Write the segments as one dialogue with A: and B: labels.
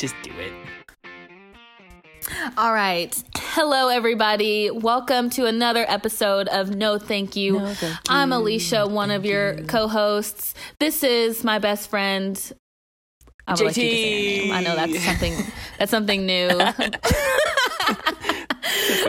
A: Just do it.
B: All right. Hello, everybody. Welcome to another episode of No Thank You.
A: No, thank
B: I'm. Alicia, one of your co hosts. This is my best friend. I would like you to say her name. I know that's something that's something new.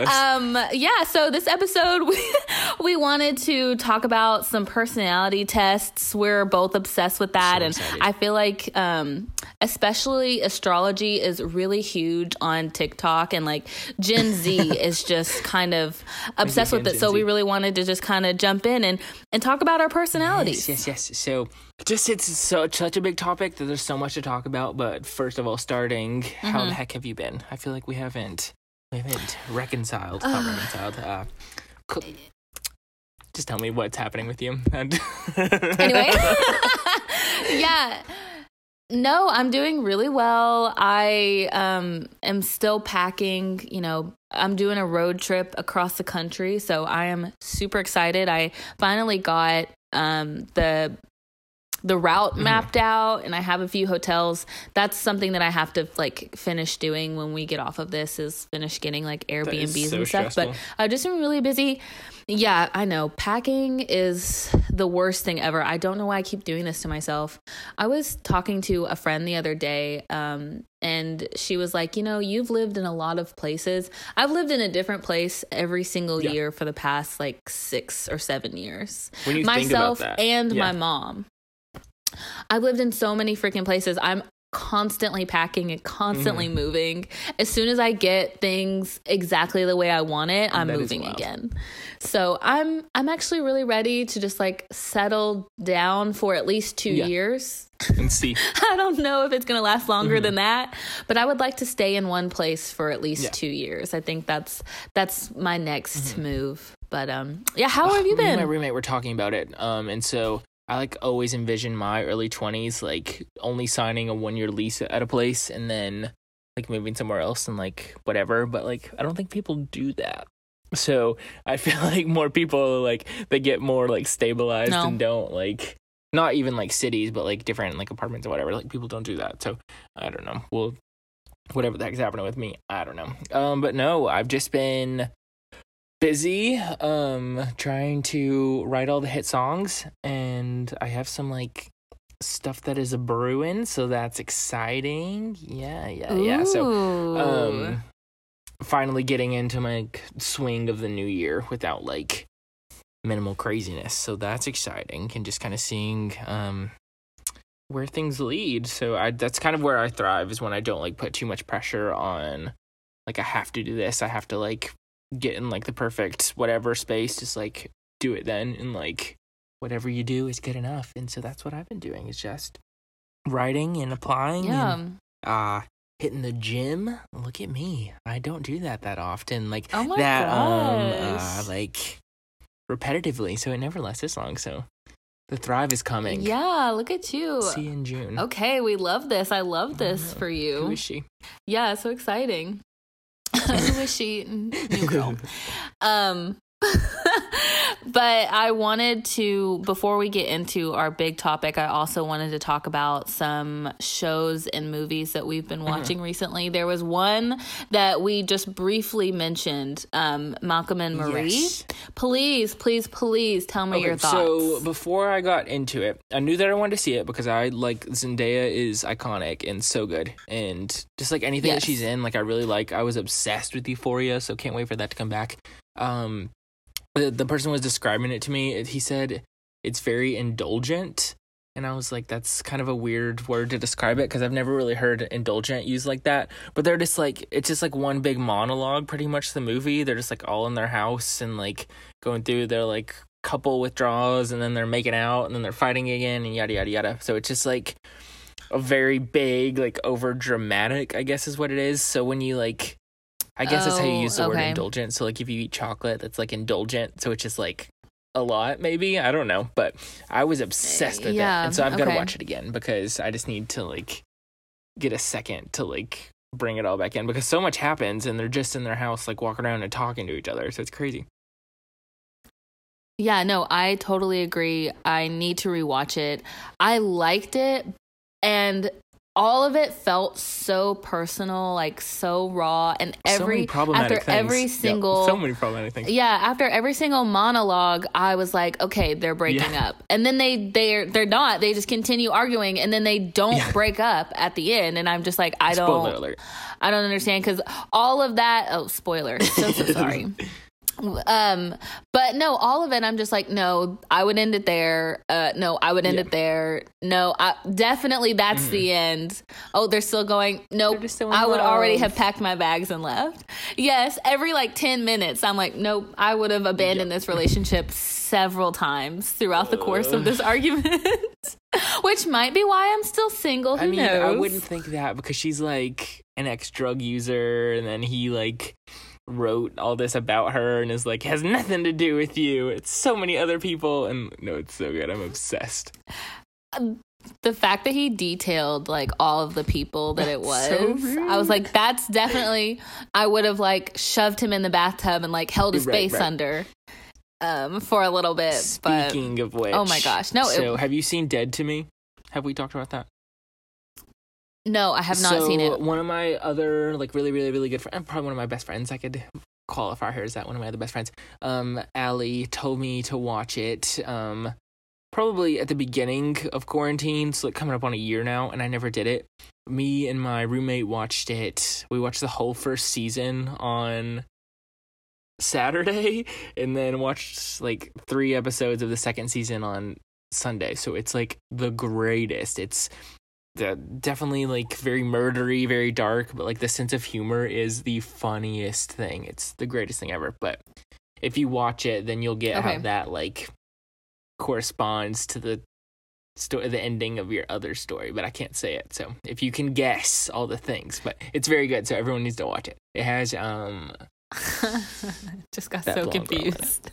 B: um yeah so this episode we, we wanted to talk about some personality tests we're both obsessed with that
A: So
B: and
A: excited.
B: i feel like um especially astrology is really huge on tiktok and like gen z is just kind of obsessed with it so
A: Gen
B: we really wanted to just kind of jump in and and talk about our personalities
A: Yes, yes, yes. So, just it's so such a big topic that there's so much to talk about. But first of all, starting, how
B: Mm-hmm.
A: the heck have you been? I feel like we haven't we haven't reconciled. not reconciled. Uh, just tell me what's happening with you. And
B: anyway yeah no i'm doing really well i um am still packing you know i'm doing a road trip across the country so i am super excited i finally got um the the route
A: Mm-hmm.
B: mapped out and i have a few hotels that's something that i have to like finish doing when we get off of this is finish getting like airbnbs
A: so
B: and stuff
A: stressful.
B: but i've just been really busy yeah i know packing is the worst thing ever i don't know why i keep doing this to myself i was talking to a friend the other day um, and she was like you know you've lived in a lot of places i've lived in a different place every single
A: Yeah.
B: year for the past like six or seven years
A: when you think
B: myself
A: about that,
B: and
A: yeah.
B: my mom. I've lived in so many freaking places. I'm constantly packing and constantly
A: Mm.
B: moving. As soon as I get things exactly the way I want it, I'm
A: That
B: moving again. So I'm I'm actually really ready to just like settle down for at least 2
A: Yeah.
B: years.
A: and see.
B: I don't know if it's going to last longer than that, but I would like to stay in one place for at least
A: Yeah.
B: 2 years. I think that's that's my next move. But um yeah, how have you
A: and my roommate were talking about it. Um, and so I like always envision my early twenties like only signing a one year lease at a place and then like moving somewhere else and like whatever. But like I don't think people do that. So I feel like more people like they get more like stabilized
B: No.
A: and don't like not even like cities, but like different like apartments or whatever. Like people don't do that. So I don't know. Well, whatever the heck's happening with me, I don't know. Um, but no, I've just been busy um trying to write all the hit songs and I have some like stuff that is a brewing, so that's exciting. Yeah, yeah, yeah. So um finally getting into my swing of the new year without like minimal craziness so that's exciting and just kind of seeing um where things lead so i that's kind of where i thrive is when i don't like put too much pressure on like i have to do this i have to like get in like the perfect whatever space just like do it then and like whatever you do is good enough and so that's what i've been doing is just writing and applying
B: yeah.
A: and uh hitting the gym look at me i don't do that that often like
B: Oh
A: that um uh, like repetitively so it never lasts this long so the thrive is coming
B: Yeah, look at you.
A: see you in june
B: Okay, we love this. I love this
A: know.
B: for you.
A: is she
B: Yeah, so exciting. Who is she? New girl. Um but I wanted to before we get into our big topic, I also wanted to talk about some shows and movies that we've been
A: Mm-hmm.
B: watching recently. There was one that we just briefly mentioned, um, Malcolm and Marie.
A: Yes.
B: Please, please, please tell me your thoughts.
A: So before I got into it, I knew that I wanted to see it because I like Zendaya is iconic and so good, and just like anything
B: Yes.
A: that she's in, like I really like. I was obsessed with Euphoria, so can't wait for that to come back. Um, the the person was describing it to me. He said it's very indulgent, and I was like, that's kind of a weird word to describe it because I've never really heard indulgent used like that. But they're just like it's just like one big monologue, pretty much the movie. They're just like all in their house and like going through their like couple withdrawals and then they're making out and then they're fighting again and yada yada yada. So it's just like a very big, like over dramatic, I guess is what it is. So when you like I guess that's how you
B: Oh,
A: use the word indulgent. So like if you eat chocolate, that's like indulgent. So it's just like a lot, maybe. I don't know. But I was obsessed with
B: Yeah,
A: it. And so I've gotta watch it again because I just need to like get a second to like bring it all back in because so much happens and they're just in their house like walking around and talking to each other. So it's crazy.
B: Yeah, no, I totally agree. I need to rewatch it. I liked it and all of it felt so personal, like so raw, and
A: so
B: every
A: problematic
B: after
A: things.
B: every
A: Yep,
B: single
A: so many problematic things.
B: yeah after every single monologue i was like okay they're breaking
A: Yeah.
B: up and then they they're they're not they just continue arguing and then they don't
A: Yeah.
B: break up at the end and i'm just like i
A: Spoiler
B: don't
A: alert.
B: i don't understand because all of that oh spoiler so so sorry um but no all of it i'm just like no i would end it there. Uh no i would end
A: Yeah.
B: It there. No I, definitely that's the end. Oh they're still going nope
A: still
B: i would already have packed my bags and left. Yes every like 10 minutes i'm like nope i would have abandoned this relationship several times throughout the course of this argument which might be why i'm still single Who
A: I mean,
B: knows
A: I wouldn't think that because she's like an ex drug user, and then he like wrote all this about her and is like has nothing to do with you. It's so many other people, and no, it's so good. I'm obsessed.
B: the fact that he detailed like all of the people that it was
A: So
B: i was like that's definitely i would have like shoved him in the bathtub and like held his
A: Right,
B: face
A: right.
B: under um for a little bit
A: Speaking of which,
B: oh my gosh, no, it-
A: So, have you seen Dead to Me? Have we talked about that?
B: No i have not
A: so
B: seen it
A: One of my other like really really really good friends, probably one of my best friends. I could qualify her as that. One of my other best friends, um, Allie, told me to watch it. Um, probably at the beginning of quarantine, so like coming up on a year now, and I never did it. Me and my roommate watched it. We watched the whole first season on Saturday, and then watched like three episodes of the second season on Sunday. So it's like the greatest. It's the, definitely like very murdery, very dark, but like the sense of humor is the funniest thing. It's the greatest thing ever. But if you watch it, then you'll get
B: Okay.
A: how that like corresponds to the story, the ending of your other story. But I can't say it. So if you can guess all the things, but it's very good. So everyone needs to watch it. It has um
B: just got so
A: blonde girl in it.
B: confused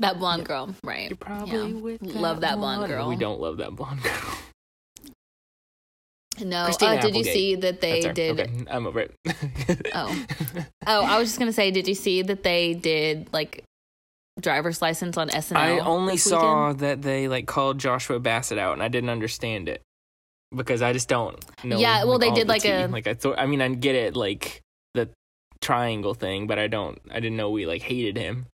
B: that blonde girl right
A: you're probably
B: Yeah.
A: with
B: Love that blonde girl.
A: We don't love that blonde girl.
B: no uh, did you see that they did
A: Okay, I'm over it.
B: Oh. Oh, I was just gonna say, did you see that they did like driver's license on SNL?
A: I only
B: this
A: saw
B: weekend?
A: that they like called Joshua Bassett out, and I didn't understand it because I just don't know.
B: Yeah, well, they did,
A: the
B: like,
A: tea.
B: a-
A: like I thought. I mean, I get it, like the triangle thing, but I don't. I didn't know we like hated him.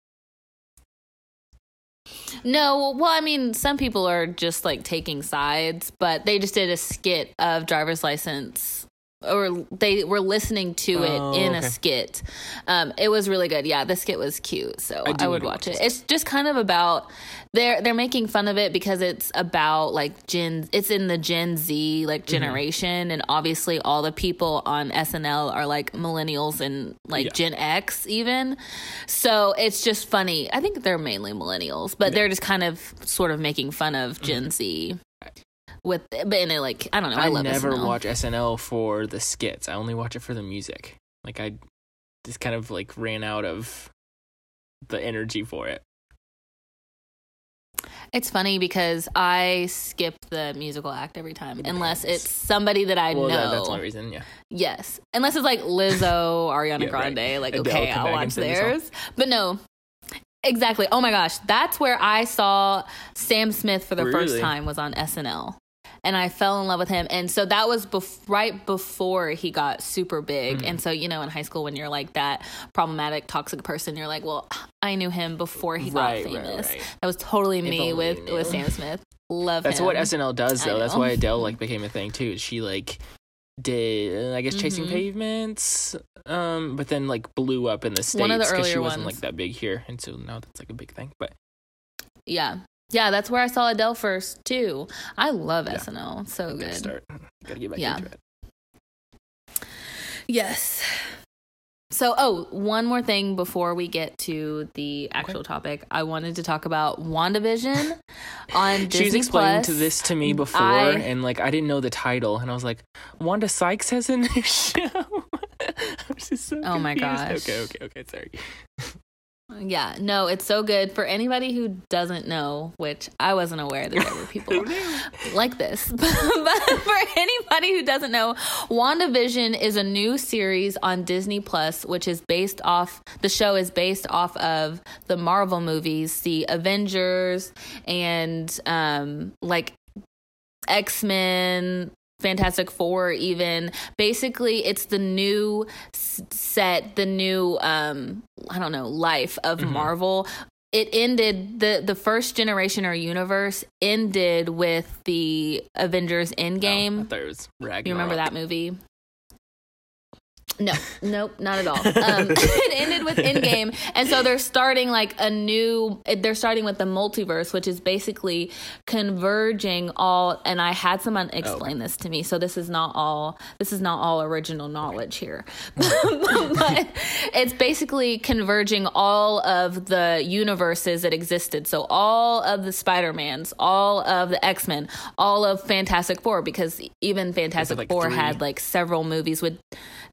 B: No, well, I mean, some people are just like taking sides, but they just did a skit of driver's license. Or they were listening to it
A: Oh,
B: in a skit. Um, it was really good. Yeah, the skit was cute, so
A: I
B: I, would watch
A: watch
B: it. It's just kind of about they're they're making fun of it because it's about like Gen. It's in the Gen Z like
A: Mm-hmm.
B: generation, and obviously all the people on SNL are like millennials and like
A: Yeah.
B: Gen X even. So it's just funny. I think they're mainly millennials, but they're just kind of sort of making fun of Gen Z with but in a like I don't know. I,
A: I, never
B: SNL.
A: watch SNL for the skits. I only watch it for the music. Like I just kind of like ran out of the energy for it.
B: It's funny because I skip the musical act every time,
A: It
B: unless it's somebody that I
A: well,
B: know.
A: that, that's the only reason. Yeah.
B: Yes, unless it's like Lizzo, Ariana
A: Yeah, right.
B: Grande. Like,
A: Adele
B: okay, I'll watch theirs. But no, exactly. Oh my gosh, that's where I saw Sam Smith for the first time was on SNL, and I fell in love with him. And so that was bef- right before he got super big.
A: Mm.
B: And so you know, in high school, when you're like that problematic, toxic person, you're like, well, I knew him before he got
A: Right, right,
B: famous.
A: right.
B: That was totally me with with Sam Smith. Love
A: That's
B: him.
A: what SNL does, though. That's why Adele like became a thing too. She like did, I guess, chasing
B: Mhm.
A: pavements, um, but then like blew up in the states
B: One of the
A: 'cause she wasn't
B: ones.
A: like that big here, and so now that's like a big thing. But
B: Yeah. Yeah, that's where I saw Adele first too. I love
A: Yeah.
B: SNL. It's so good.
A: start, gotta get back
B: Yeah.
A: into it.
B: Yes. So, oh, one more thing before we get to the actual topic. I wanted to talk about WandaVision on Disney
A: she was explaining
B: Plus.
A: to this to me before,
B: I-
A: and like I didn't know the title, and I was like, Wanda Sykes has a new show. I was just so
B: Oh my gosh.
A: Okay, okay, okay. Sorry.
B: Yeah, no, it's so good for anybody who doesn't know, which I wasn't aware that there were people like this. but for anybody who doesn't know, WandaVision is a new series on Disney Plus, which is based off the show is based off of the Marvel movies, the Avengers, and um, like X Men, Fantastic Four, even. Basically, it's the new set, the new, um, I don't know, life of
A: Mm-hmm.
B: Marvel. It ended the the first generation or universe ended with the Avengers
A: Oh, I
B: Endgame.
A: thought it was Ragnarok.
B: you remember that movie? No, nope, not at all. Um, it ended with Endgame, and so they're starting like a new. They're starting with the multiverse, which is basically converging all. And I had someone explain this to me, so this is not all. This is not all original knowledge here, but it's basically converging all of the universes that existed. So all of the Spider Mans, all of the X Men, all of Fantastic Four, because even Fantastic
A: like,
B: Four
A: three.
B: had like several movies with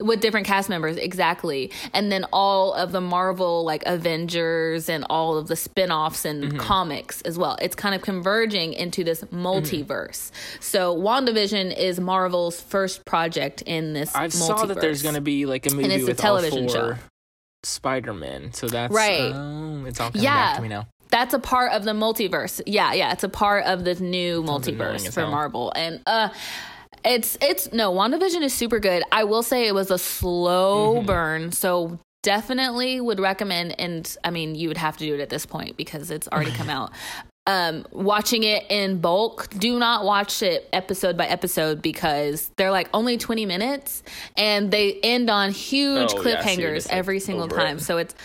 B: with different cast members exactly and then all of the marvel like avengers and all of the spin-offs and
A: Mm-hmm.
B: comics as well it's kind of converging into this multiverse so wandavision is marvel's first project in this
A: I saw that there's going to be like a movie
B: it's a
A: with
B: television
A: all
B: show.
A: four Spider-Man. So that's
B: Right.
A: Oh, it's all coming
B: Yeah.
A: back to me now.
B: that's a part of the multiverse. Yeah, yeah, it's a part of this new multiverse for. Marvel. And uh it's it's no, WandaVision is super good. I will say it was a slow
A: Mm-hmm.
B: burn, so definitely would recommend and I mean, you would have to do it at this point because it's already come out. Um watching it in bulk, do not watch it episode by episode because they're like only 20 minutes and they end on huge
A: Oh, yeah,
B: cliffhangers
A: like,
B: every single
A: over it.
B: time. So it's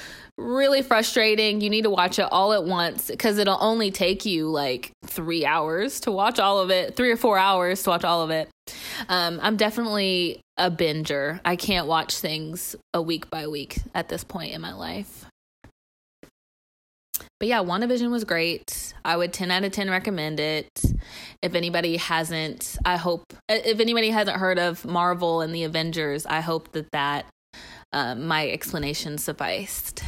B: really frustrating. You need to watch it all at once because it'll only take you like three hours to watch all of it, three or four hours to watch all of it. Um, I'm definitely a binger. I can't watch things a week by week at this point in my life. But yeah, WandaVision was great. I would 10 out of 10 recommend it. If anybody hasn't, I hope, if anybody hasn't heard of Marvel and the Avengers, I hope that that uh, my explanation sufficed.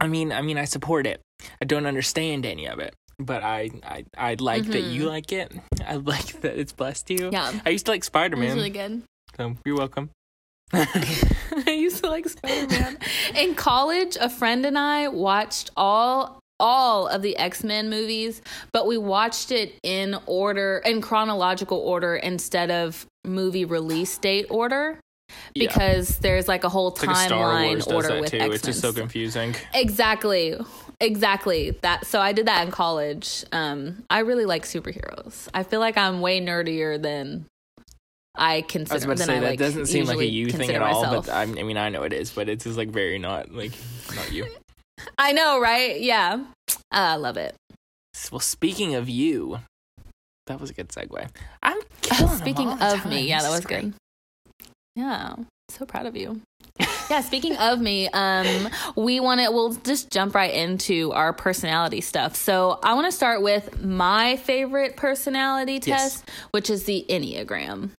A: I mean, I mean, I support it. I don't understand any of it, but I, I, I like that you like it. I like that it's blessed you.
B: Mm-hmm. Yeah.
A: I used to like Spider Man,
B: really good.
A: so you're welcome.
B: I used to like Spider Man. In college, a friend and I watched all all of the X Men movies, but we watched it in order, in chronological order, instead of movie release date order.
A: Yeah.
B: Because there's like a whole
A: It's like
B: timeline order with
A: too.
B: X Men.
A: It's just so confusing.
B: Exactly. Exactly. That so I did that in college. Um I really like superheroes. I feel like I'm way nerdier than I consider
A: I was about to
B: than
A: say
B: I,
A: that
B: like,
A: doesn't seem like a you thing at all,
B: myself.
A: but I, I mean, I know it is, but it's just like very not like not you.
B: I know, right? Yeah. Uh, I love it.
A: well, speaking of you, that was a good segue. I'm 'em
B: speaking of me, yeah, that was good. Yeah. So proud of you. yeah, speaking of me, um, we want to we'll just jump right into our personality stuff. So I want to start with my favorite personality
A: Yes.
B: test, which is the Enneagram.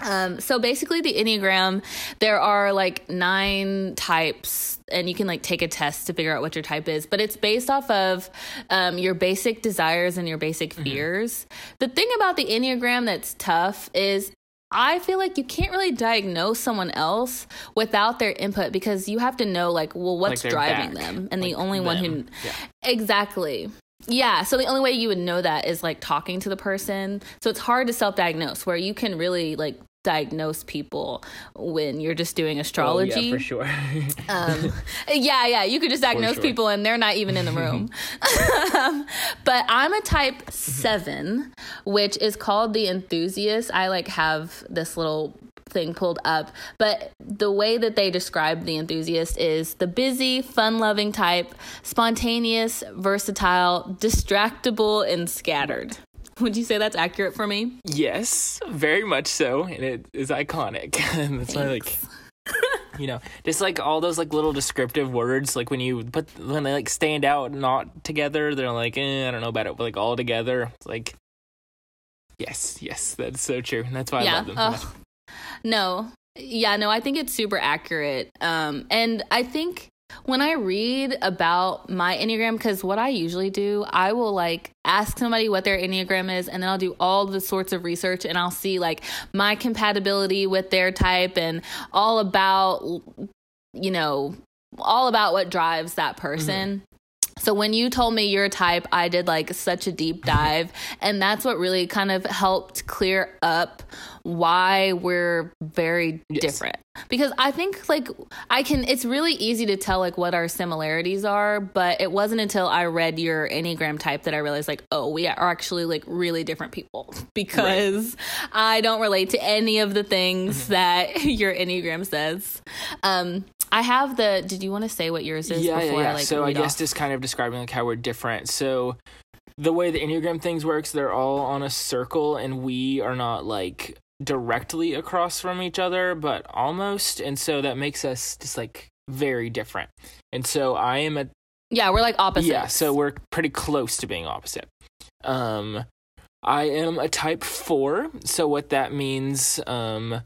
B: Um, so basically, the Enneagram, there are like nine types, and you can like take a test to figure out what your type is. But it's based off of um, your basic desires and your basic fears. The thing about the Enneagram that's tough is I feel like you can't really diagnose someone else without their input because you have to know like, well, what's
A: their
B: driving
A: back,
B: them, and the
A: like
B: only one who.
A: Yeah.
B: Exactly. Yeah. So the only way you would know that is like talking to the person. So it's hard to self diagnose where you can really like diagnose people when you're just doing
A: Oh,
B: astrology.
A: yeah, for sure.
B: Um, yeah, yeah, you could just diagnose
A: sure.
B: people and they're not even in the room. But I'm a type seven, which is called the enthusiast. I like have this little thing pulled up, but the way that they describe the enthusiast is the busy, fun loving type, spontaneous, versatile, distractible, and scattered. Would you say that's accurate for me?
A: yes, very much so, and it is iconic. and that's why, like, you know, just like all those like little descriptive words, like when you put when they like stand out, not together, they're like, eh, I don't know about it, but like all together, it's like, yes, yes, that's so true. And that's why I love them so much.
B: No. Yeah, no, I think it's super accurate. Um, and I think when I read about my Enneagram, because what I usually do, I will like ask somebody what their Enneagram is, and then I'll do all the sorts of research and I'll see like my compatibility with their type and all about, you know, all about what drives that person. So So when you told me your type, I did like such a deep dive. and that's what really kind of helped clear up why we're very yes. different. Because I think like I can it's really easy to tell like what our similarities are, but it wasn't until I read your Enneagram type that I realized like, oh, we are actually like really different people because right. I don't relate to any of the things mm-hmm. that your Enneagram says. Um I have the did you want to say what yours is
A: yeah,
B: before
A: yeah, yeah.
B: I like
A: So I guess
B: off?
A: just kind of describing like how we're different. So the way the Enneagram things works, they're all on a circle and we are not like directly across from each other, but almost. And so that makes us just like very different. And so I am a
B: Yeah, we're like opposite.
A: Yeah, so we're pretty close to being opposite. Um I am a type 4, so what that means um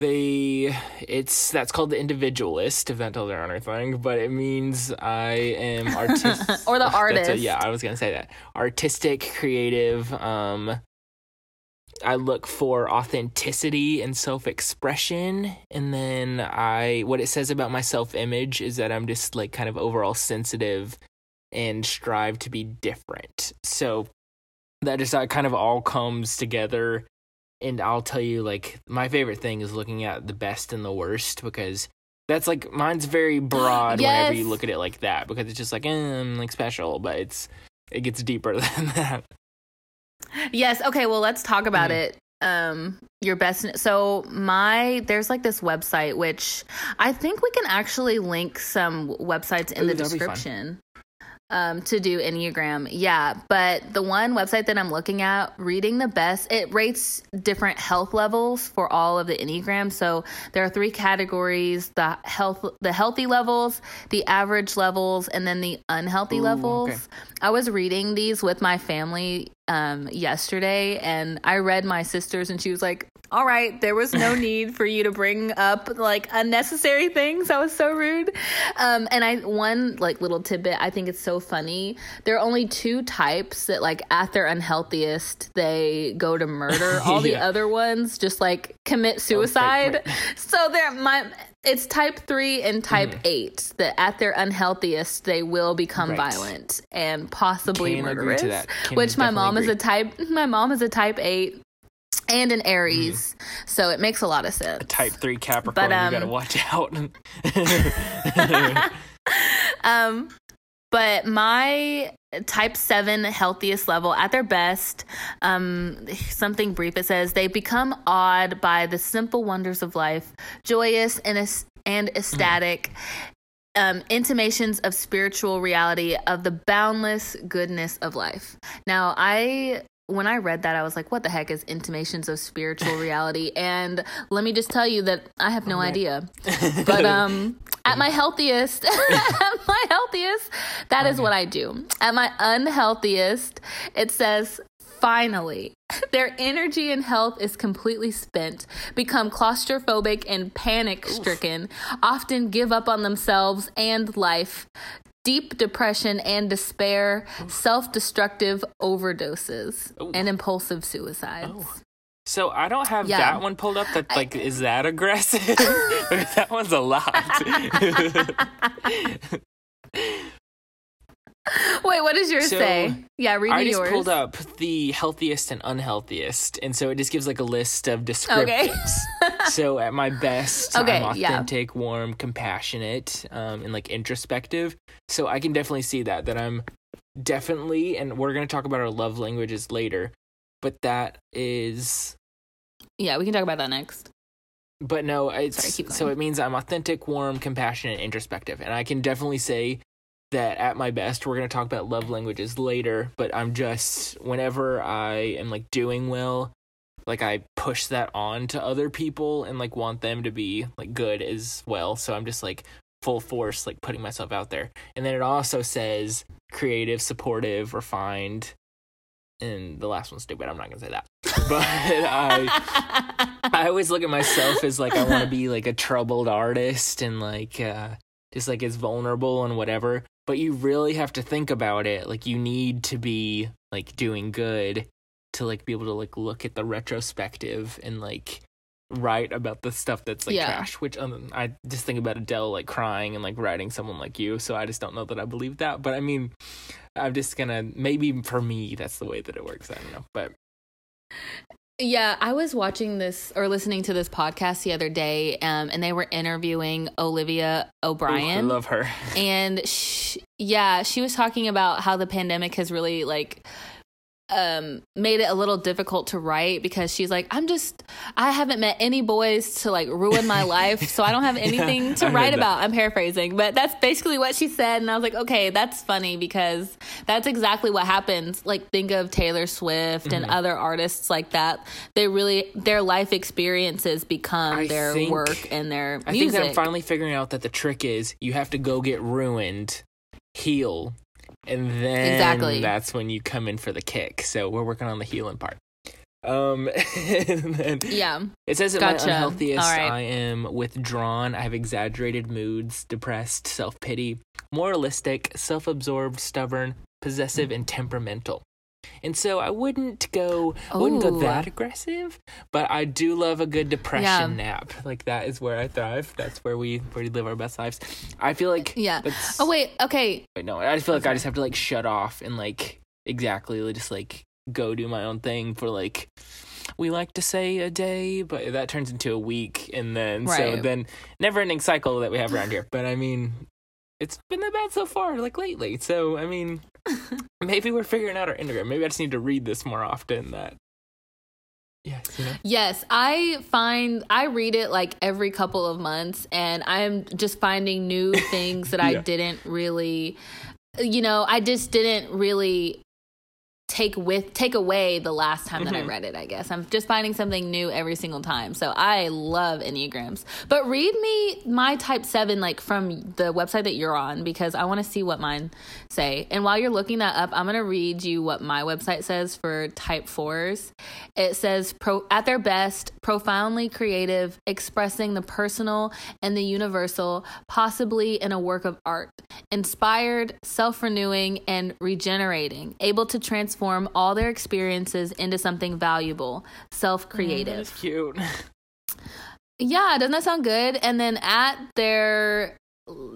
A: they it's that's called the individualist if that tells our other thing but it means i am artistic
B: or the artist
A: a, yeah i was gonna say that artistic creative um I look for authenticity and self-expression and then I what it says about my self-image is that I'm just like kind of overall sensitive and strive to be different. So that just that kind of all comes together and I'll tell you like my favorite thing is looking at the best and the worst because that's like mine's very broad yes. whenever you look at it like that because it's just like eh, I'm like special but it's it gets deeper than that.
B: Yes. Okay. Well, let's talk about mm. it. Um, your best. So my there's like this website which I think we can actually link some websites in Ooh, the description um, to do Enneagram. Yeah, but the one website that I'm looking at, Reading the Best, it rates different health levels for all of the Enneagram. So there are three categories: the health, the healthy levels, the average levels, and then the unhealthy Ooh, levels. Okay. I was reading these with my family um, yesterday, and I read my sister's, and she was like, all right, there was no need for you to bring up like unnecessary things. That was so rude. Um, and I one like little tidbit, I think it's so funny. There are only two types that like at their unhealthiest they go to murder. All yeah. the other ones just like commit suicide. Oh, so they're my it's type three and type mm. eight that at their unhealthiest they will become right. violent and possibly Can murderous. Which my mom agree. is a type. My mom is a type eight and an Aries, mm. so it makes a lot of sense.
A: A type three Capricorn, but, um, you gotta watch out.
B: um, but my type 7 healthiest level at their best um, something brief. It says they become awed by the simple wonders of life joyous and, and ecstatic um, intimations of spiritual reality of the boundless goodness of life. Now i when I read that, I was like, what the heck is intimations of spiritual reality? And let me just tell you that I have no idea. But um at my healthiest, at my healthiest, that is what I do. At my unhealthiest, it says finally their energy and health is completely spent, become claustrophobic and panic stricken, often give up on themselves and life, deep depression and despair, self destructive overdoses, Ooh. and impulsive suicides. Oh.
A: So I don't have yeah. that one pulled up. That like I, is that aggressive? that one's a lot.
B: Wait, what does yours so, say? Yeah, read yours. I
A: just pulled up the healthiest and unhealthiest, and so it just gives like a list of descriptors. Okay. so at my best, okay, I'm authentic, yeah. warm, compassionate, um, and like introspective. So I can definitely see that that I'm definitely, and we're gonna talk about our love languages later, but that is.
B: Yeah, we can talk about that next.
A: But no, it's Sorry, so it means I'm authentic, warm, compassionate, introspective, and I can definitely say that at my best we're going to talk about love languages later but i'm just whenever i am like doing well like i push that on to other people and like want them to be like good as well. So i'm just like full force like putting myself out there. And then it also says creative supportive refined and the last one's stupid. I'm not gonna say that. But i i always look at myself as like i want to be like a troubled artist and like uh just like as vulnerable and whatever but you really have to think about it like you need to be like doing good to like be able to like look at the retrospective and like write about the stuff that's like
B: Yeah.
A: trash. Which um, I just think about Adele like crying and like writing someone like you. So I just don't know that I believe that. But I mean, I'm just gonna maybe for me that's the way that it works. I don't know, but
B: Yeah, I was watching this or listening to this podcast the other day, um, and they were interviewing Olivia
A: ooh, I love her.
B: and sh yeah she was talking about how the pandemic has really like um made it a little difficult to write because she's like i'm just i haven't met any boys to like ruin my life so i don't have anything
A: I
B: to
A: heard
B: write about. I'm paraphrasing but that's basically what she said and i was like okay that's funny because that's exactly what happens. Like think of taylor swift and
A: Mm-hmm.
B: other artists like that. They really their life experiences become
A: I
B: their
A: think-
B: work and their
A: I
B: music
A: think that I'm finally figuring out that the trick is you have to go get ruined, heal, and then
B: Exactly.
A: that's when you come in for the kick. So we're working on the healing part. Um,
B: yeah
A: it says at
B: Gotcha.
A: my unhealthiest,
B: right.
A: I am withdrawn. I have exaggerated moods, depressed, self pity, moralistic, self absorbed, stubborn, possessive, and temperamental. And so I wouldn't go wouldn't go that aggressive, but I do love a good depression nap. Like that is where I thrive. That's where we where we live our best lives. I feel like
B: yeah oh wait okay
A: wait, no, I just feel like I just have to like shut off and like exactly just like go do my own thing for like we like to say a day, but that turns into a week and then so then never ending cycle that we have around here. But I mean it's been that bad so far, like lately. So I mean maybe we're figuring out our Enneagram. Maybe I just need to read this more often that yeah, you know?
B: Yes, I find I read it like every couple of months, and I'm just finding new things that I didn't really, you know, I just didn't really take with take away the last time that I
A: Mhm.
B: read it. I guess I'm just finding something new every single time. So I love enneagrams, but read me my type seven like from the website that you're on because I want to see what mine say. And while you're looking that up, I'm gonna read you what my website says for type fours. It says pro at their best, profoundly creative, expressing the personal and the universal, possibly in a work of art, inspired, self-renewing, and regenerating, able to transform all their experiences into something valuable, self-creative.
A: It's cute.
B: Yeah, doesn't that sound good? And then at their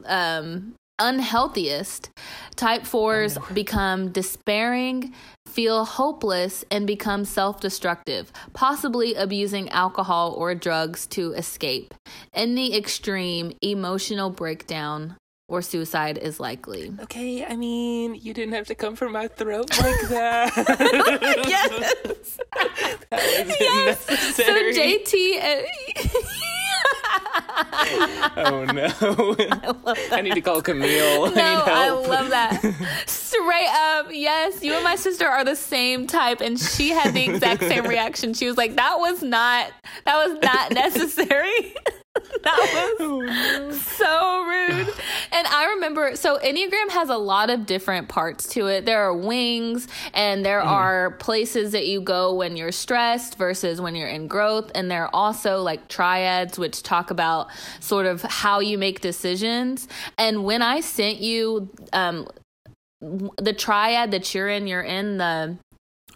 B: um unhealthiest, type 4s become despairing, feel hopeless and become self-destructive, possibly abusing alcohol or drugs to escape. In the extreme, emotional breakdown or suicide is likely.
A: Okay, I mean, you didn't have to come from my throat like that.
B: yes.
A: That
B: yes. So
A: unnecessary.
B: JT uh,
A: Oh no. I, need to call Camille. I
B: No, I
A: help.
B: love that. Straight up, yes. You and my sister are the same type, and she had the exact same reaction. She was like, "That was not. That was not necessary. that was
A: Oh, no.
B: so rude." And I remember. So Enneagram has a lot of different parts to it. There are wings, and there are places that you go when you're stressed versus when you're in growth, and there are also like triads, which talk about sort of how you make decisions. And when I sent you um, the triad that you're in, you're in the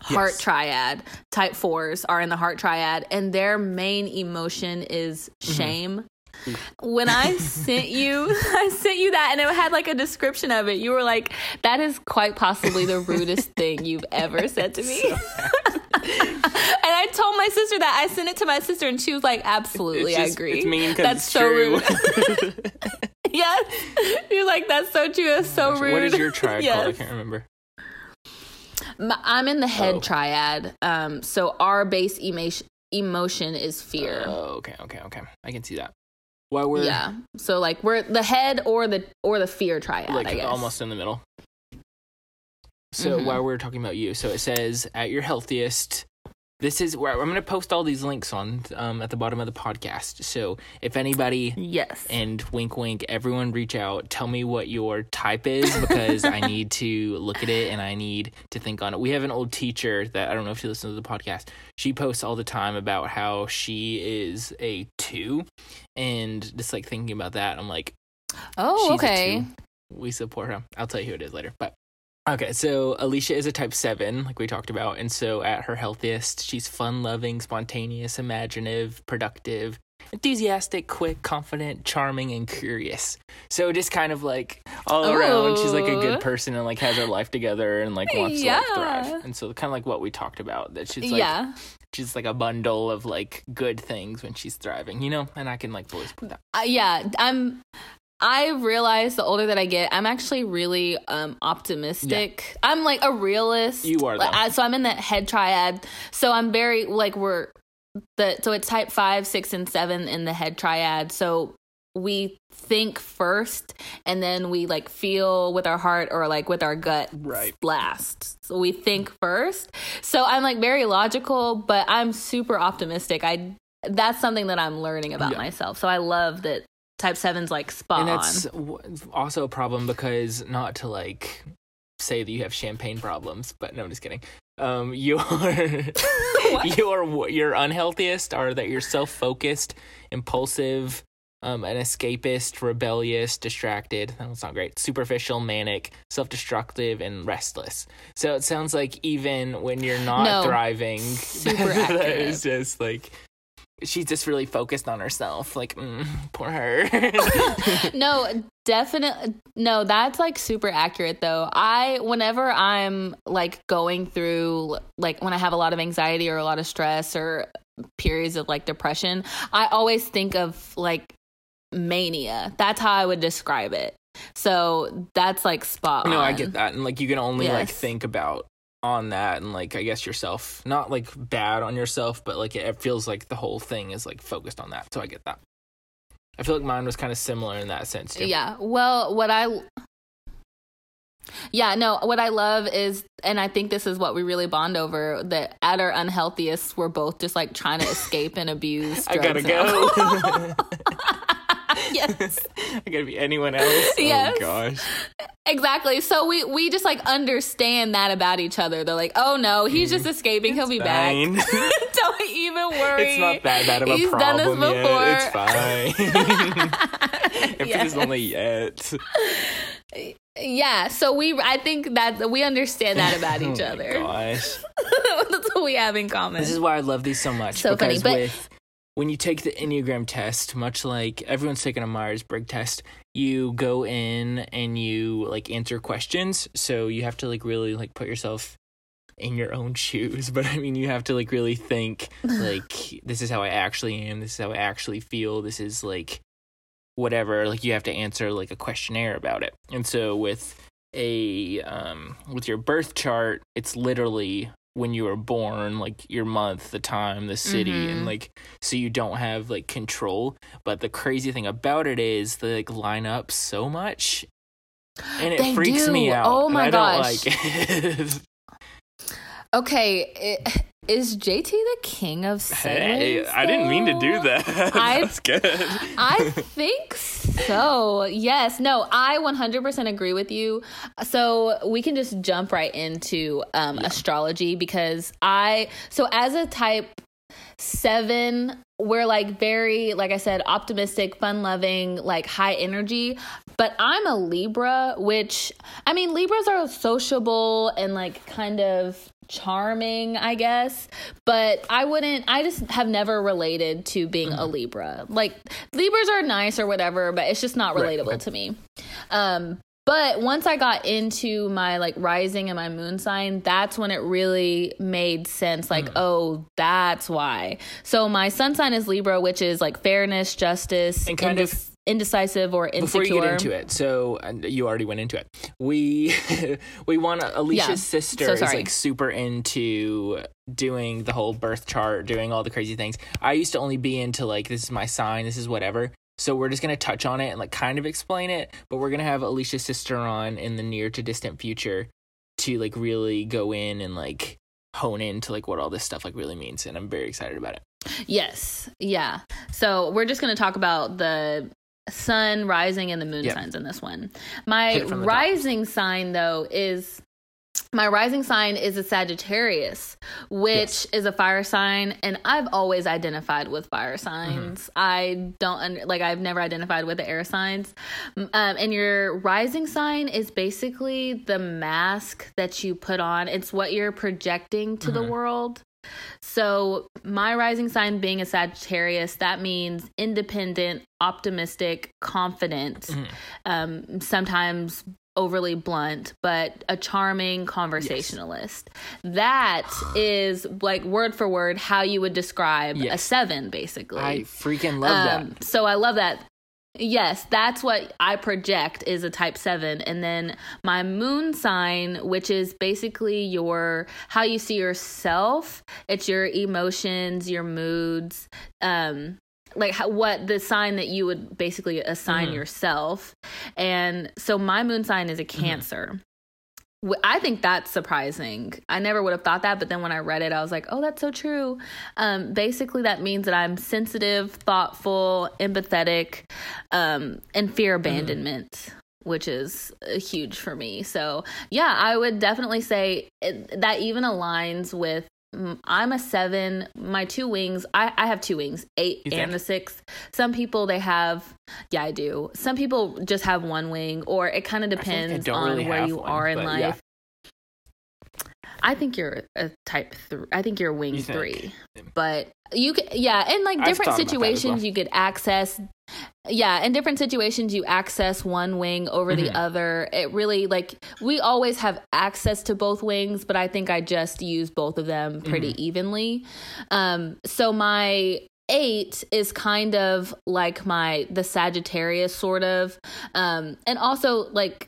B: heart
A: Yes.
B: triad. Type fours are in the heart triad, and their main emotion is mm-hmm. shame. Mm. When I sent you, I sent you that, and it had like a description of it. You were like, "That is quite possibly the rudest thing you've ever said to me." and I told my sister that I sent it to my sister, and she was like, "Absolutely,
A: It's
B: I agree."
A: It's mean
B: That's so
A: true.
B: rude. yes, you're like, "That's so true. That's oh so rude."
A: What is your triad called? I can't remember.
B: I'm in the head
A: Oh.
B: triad. Um, so our base emotion emotion is fear.
A: Oh, okay, okay, okay. I can see that. While we're
B: yeah. So like we're the head or the or the fear triad.
A: like
B: I guess.
A: almost in the middle. So
B: Mhm.
A: while we're talking about you, so it says at your healthiest. This is where I'm going to post all these links on um, at the bottom of the podcast. So if anybody
B: Yes.
A: and wink wink everyone reach out tell me what your type is because i need to look at it and i need to think on it we have an old teacher that i don't know if she listens to the podcast she posts all the time about how she is a two and just like thinking about that i'm like
B: oh, okay.
A: we support her i'll tell you who it is later but Okay, so Alicia is a type 7, like we talked about. And so at her healthiest, she's fun loving, spontaneous, imaginative, productive, enthusiastic, quick, confident, charming, and curious. So just kind of like all around, she's like a good person and like has her life together and like wants
B: Yeah.
A: to like thrive. And so kind of like what we talked about that she's like
B: yeah.
A: she's like a bundle of like good things when she's thriving, you know? And I can like fully put that.
B: Uh, yeah, I'm. I realize the older that I get, I'm actually really um, optimistic. I'm like a realist.
A: You are.
B: I- so I'm in that head triad. So I'm very like we're the so it's type five, six, and seven in the head triad. So we think first, and then we like feel with our heart or like with our gut
A: Right.
B: last. So we think first. So I'm like very logical, but I'm super optimistic. I that's something that I'm learning about
A: Yeah.
B: myself. So I love that type seven's like spot
A: and that's w- also a problem because not to like say that you have champagne problems, but no, I'm just kidding. Um, your your your unhealthiest are that you're self-focused, impulsive, um, an escapist, rebellious, distracted. That's not great. Superficial, manic, self-destructive, and restless. So it sounds like even when you're not
B: No.
A: thriving,
B: Super
A: that is just like. She's just really focused on herself. Like, mm, poor her.
B: no, definitely no, that's like super accurate though. I whenever I'm like going through like when I have a lot of anxiety or a lot of stress or periods of like depression, I always think of like mania. That's how I would describe it. So that's like spot
A: No,
B: on.
A: I get that. And like you can only like think about on that and like I guess yourself, not like bad on yourself, but like it, it feels like the whole thing is like focused on that. So I get that. I feel like mine was kind of similar in that sense too.
B: Yeah. Well, what I Yeah, no, what I love is and I think this is what we really bond over that at our unhealthiest we're both just like trying to escape and abuse
A: I gotta go.
B: alcohol. yes.
A: I gotta be anyone else.
B: Yes.
A: Oh gosh.
B: Exactly. So we we just like understand that about each other. They're like, "Oh no, he's just mm. escaping. He'll be back." Don't even worry.
A: it's not that bad of a
B: He's done this
A: problem yet.
B: before.
A: It's fine. if
B: Yes.
A: it is only yet.
B: Yeah, so we I think that we understand that about oh each
A: Oh my
B: other.
A: Gosh.
B: That's what we have in common.
A: This is why I love these so much.
B: So funny,
A: because
B: but-
A: with when you take the Enneagram test, much like everyone's taking a Myers Briggs test, you go in and you like answer questions. So you have to like really like put yourself in your own shoes. But I mean you have to like really think like this is how I actually am, this is how I actually feel, this is like whatever. Like you have to answer like a questionnaire about it. And so with a um with your birth chart, it's literally when you were born, like your month, the time, the city,
B: Mhm.
A: and like so you don't have like control. But the crazy thing about it is they like line up so much. And it
B: They
A: freaks me out.
B: Oh my gosh.
A: like it.
B: Okay, i- is JT the king of
A: hey,
B: siblings?
A: I didn't mean to do that.
B: I-
A: That's good.
B: I think so. Yes. No, I 100% agree with you. So we can just jump right into um, astrology because I, so as a type seven, we're like very, like I said, optimistic, fun loving, like high energy. But I'm a Libra, which, I mean, Libras are sociable and like kind of charming, I guess. But I wouldn't, I just have never related to being a Libra. Like, Libras are nice or whatever, but it's just not relatable
A: okay.
B: to me. Um, but once I got into my like rising and my moon sign, that's when it really made sense. Like, hmm. oh, that's why. So my sun sign is Libra, which is like fairness, justice,
A: And kind of-
B: indecisive or insecure.
A: Before you get into it, so you already went into it. We we want Alicia's
B: Yeah,
A: sister
B: so
A: is like super into doing the whole birth chart, doing all the crazy things. I used to only be into like this is my sign, this is whatever. So we're just gonna touch on it and like kind of explain it, but we're gonna have Alicia's sister on in the near to distant future to like really go in and like hone into like what all this stuff like really means, and I'm very excited about it.
B: Yes. Yeah. So we're just going to talk about the sun, rising, and the moon
A: Yep.
B: signs in this one. My
A: Hit it from the top.
B: rising sign, though, is my rising sign is a Sagittarius, which yes. is a fire sign, and I've always identified with fire signs. Mm-hmm. I don't like I've never identified with the air signs. Um, and your rising sign is basically the mask that you put on. It's what you're projecting to mm-hmm. the world. So, my rising sign being a Sagittarius, that means independent, optimistic, confident, mm-hmm. um, sometimes overly blunt, but a charming conversationalist. Yes. That is like word for word how you would describe yes. a seven, basically.
A: I freaking love um,
B: that. So I love that. Yes, that's what I project is a type 7 and then my moon sign which is basically your how you see yourself, it's your emotions, your moods, um like how, what the sign that you would basically assign mm-hmm. yourself. And so my moon sign is a mm-hmm. Cancer. Mm-hmm. I think that's surprising. I never would have thought that, but then when I read it, I was like, oh, that's so true. Um, basically, that means that I'm sensitive, thoughtful, empathetic, um, and fear mm-hmm. abandonment. Mm. Which is huge for me. So, yeah, I would definitely say it, that even aligns with Mm, I'm a seven. My two wings, I, I have two wings, eight and a six. Some people they have, yeah, I do. Some people just have one wing, or it kind of depends on really where you one, are in life. Yeah. I think you're a type three. I think you're wing you three, but you could, yeah, in like different situations, well. you could access yeah in different situations you access one wing over mm-hmm. the other it really like we always have access to both wings but i think i just use both of them pretty mm-hmm. evenly um so my eight is kind of like my the sagittarius sort of um and also like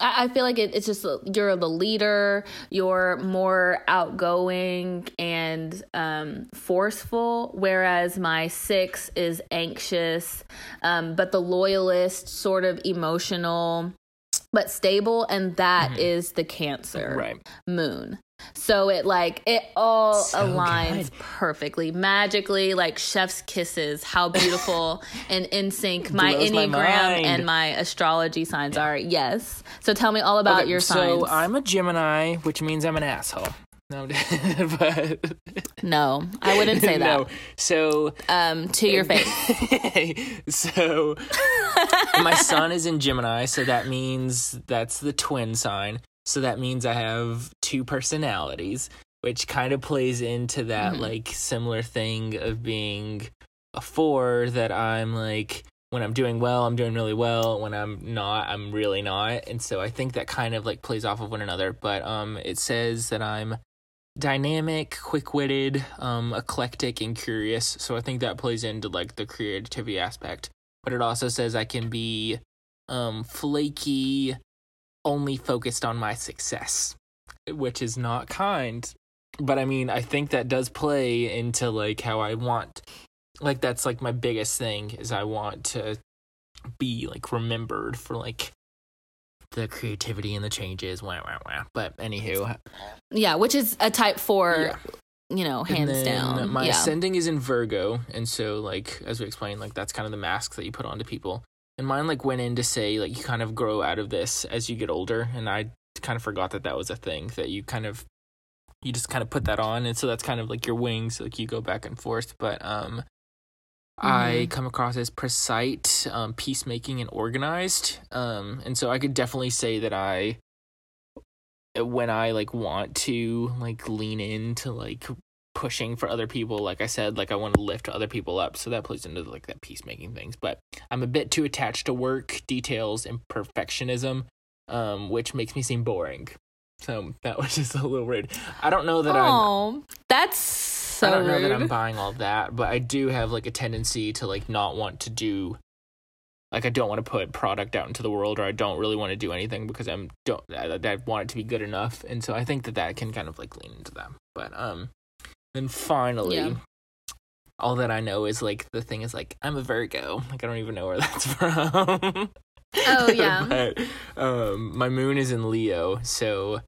B: I, feel like it, it's just you're the leader, you're more outgoing and um, forceful, whereas my six is anxious, um, but the loyalist, sort of emotional, but stable, and that mm-hmm. is the Cancer
A: right.
B: moon. So it like it all so aligns good. perfectly, magically, like chef's kisses. How beautiful and in sync my enneagram my and my astrology signs are. Yes. So tell me all about okay, your signs.
A: So I'm a Gemini, which means I'm an asshole. No, but
B: no, I wouldn't say that. No.
A: So,
B: um, to your face.
A: so, my sun is in Gemini, so that means that's the twin sign. So that means I have two personalities, which kind of plays into that mm-hmm. like similar thing of being a four that I'm like when I'm doing well, I'm doing really well. When I'm not, I'm really not. And so I think that kind of like plays off of one another. But um it says that I'm dynamic, quick-witted, um eclectic and curious. So I think that plays into like the creativity aspect. But it also says I can be um flaky, only focused on my success, which is not kind. But I mean, I think that does play into like how I want like that's like my biggest thing is I want to be like remembered for like the creativity and the changes. Wah, wah, wah. But anywho,
B: yeah, which is a type four. Yeah. You know, hands down.
A: My
B: yeah.
A: ascending is in Virgo, and so like as we explained, like that's kind of the mask that you put onto people and mine like went in to say like you kind of grow out of this as you get older. And i kind of forgot that that was a thing that you kind of you just kind of put that on. And so that's kind of like your wings. Like you go back and forth. But um mm-hmm. i come across as precise um peacemaking and organized. Um and so i could definitely say that i when i like want to like lean into like pushing for other people like i said like i want to lift other people up. So that plays into like that peacemaking things. But i'm a bit too attached to work details and perfectionism um which makes me seem boring. So that was just a little rude. I don't know that
B: i'm that's so
A: i don't know
B: rude.
A: that i'm buying all that but i do have like a tendency to like not want to do like I don't want to put product out into the world or I don't really want to do anything because I'm don't I, I want it to be good enough. And so I think that that can kind of like lean into that. But um then finally, yeah. all that I know is like the thing is like I'm a Virgo. Like I don't even know where that's from.
B: Oh yeah.
A: but um, my moon is in Leo, so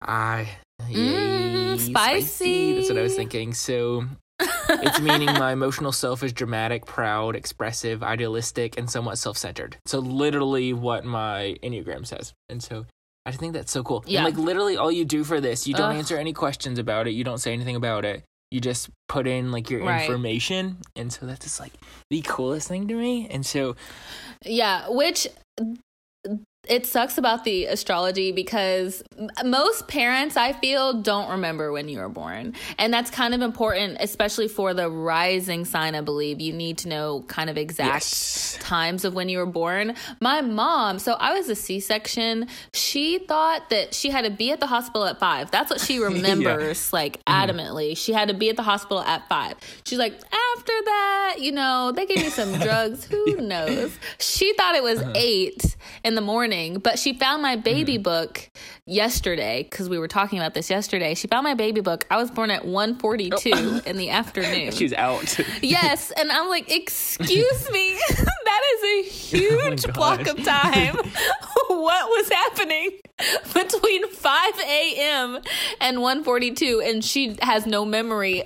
A: I
B: mm, spicy. spicy.
A: That's what I was thinking. So it's meaning my emotional self is dramatic, proud, expressive, idealistic, and somewhat self-centered. So literally what my enneagram says. And so I think that's so cool.
B: Yeah.
A: And like literally all you do for this, you don't
B: Ugh.
A: answer any questions about it. You don't say anything about it. You just put in like your
B: Right.
A: information. And so that's just like the coolest thing to me. And so
B: Yeah, which it sucks about the astrology because most parents I feel don't remember when you were born. And that's kind of important especially for the rising sign I believe. You need to know kind of exact
A: Yes.
B: times of when you were born. My mom, so I was a C-section. She thought that she had to be at the hospital at 5. That's what she remembers like mm. adamantly. She had to be at the hospital at 5. She's like, ah, "After that, you know, they gave me some drugs. Who knows?" She thought it was uh-huh. 8 in the morning, but she found my baby mm. book yesterday cuz we were talking about this yesterday. She found my baby book. I was born at 1:42 in the afternoon.
A: she's out.
B: Yes, and I'm like, excuse me, that is a oh huge
A: Oh
B: block of time. what was happening between 5 a.m. and 1:42, and she has no memory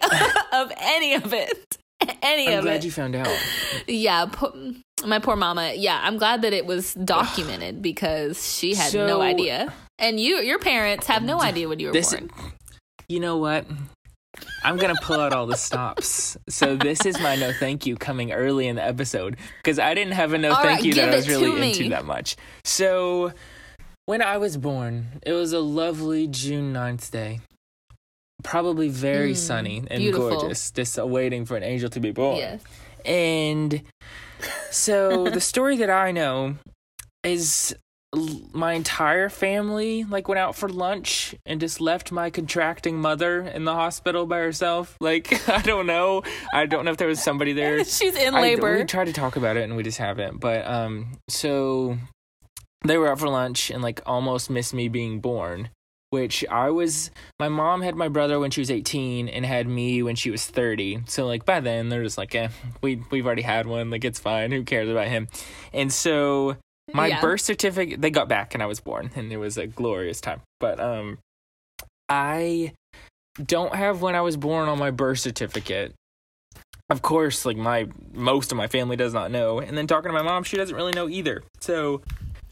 B: of any of it. Any
A: I'm
B: of
A: glad you found out.
B: yeah, po- my poor mama. Yeah, I'm glad that it was documented because she had no idea. And you, your parents, have no idea when you were
A: This
B: born.
A: you know what? I'm gonna pull out all the stops. So this is my no thank you coming early in the episode because I didn't have a no
B: All
A: thank
B: right,
A: you that I was really
B: me.
A: into that much. So when I was born, it was a lovely June 9th day. Probably very
B: Mm,
A: sunny and
B: beautiful.
A: gorgeous, just waiting for an angel to be born.
B: Yes.
A: And so the story that I know is my entire family like went out for lunch and just left my contracting mother in the hospital by herself. Like I don't know. I don't know if there was somebody there.
B: She's in
A: I-
B: labor.
A: we tried to talk about it and we just haven't. But um, so they were out for lunch and like almost missed me being born. Which I was, my mom had my brother when she was 18 and had me when she was 30. So like by then they're just like, eh, we we've already had one. Like it's fine. Who cares about him? And so my
B: Yeah.
A: birth certificate, they got back and I was born and it was a glorious time. But um, I don't have when I was born on my birth certificate of course, like my most of my family does not know. And then talking to my mom, she doesn't really know either. So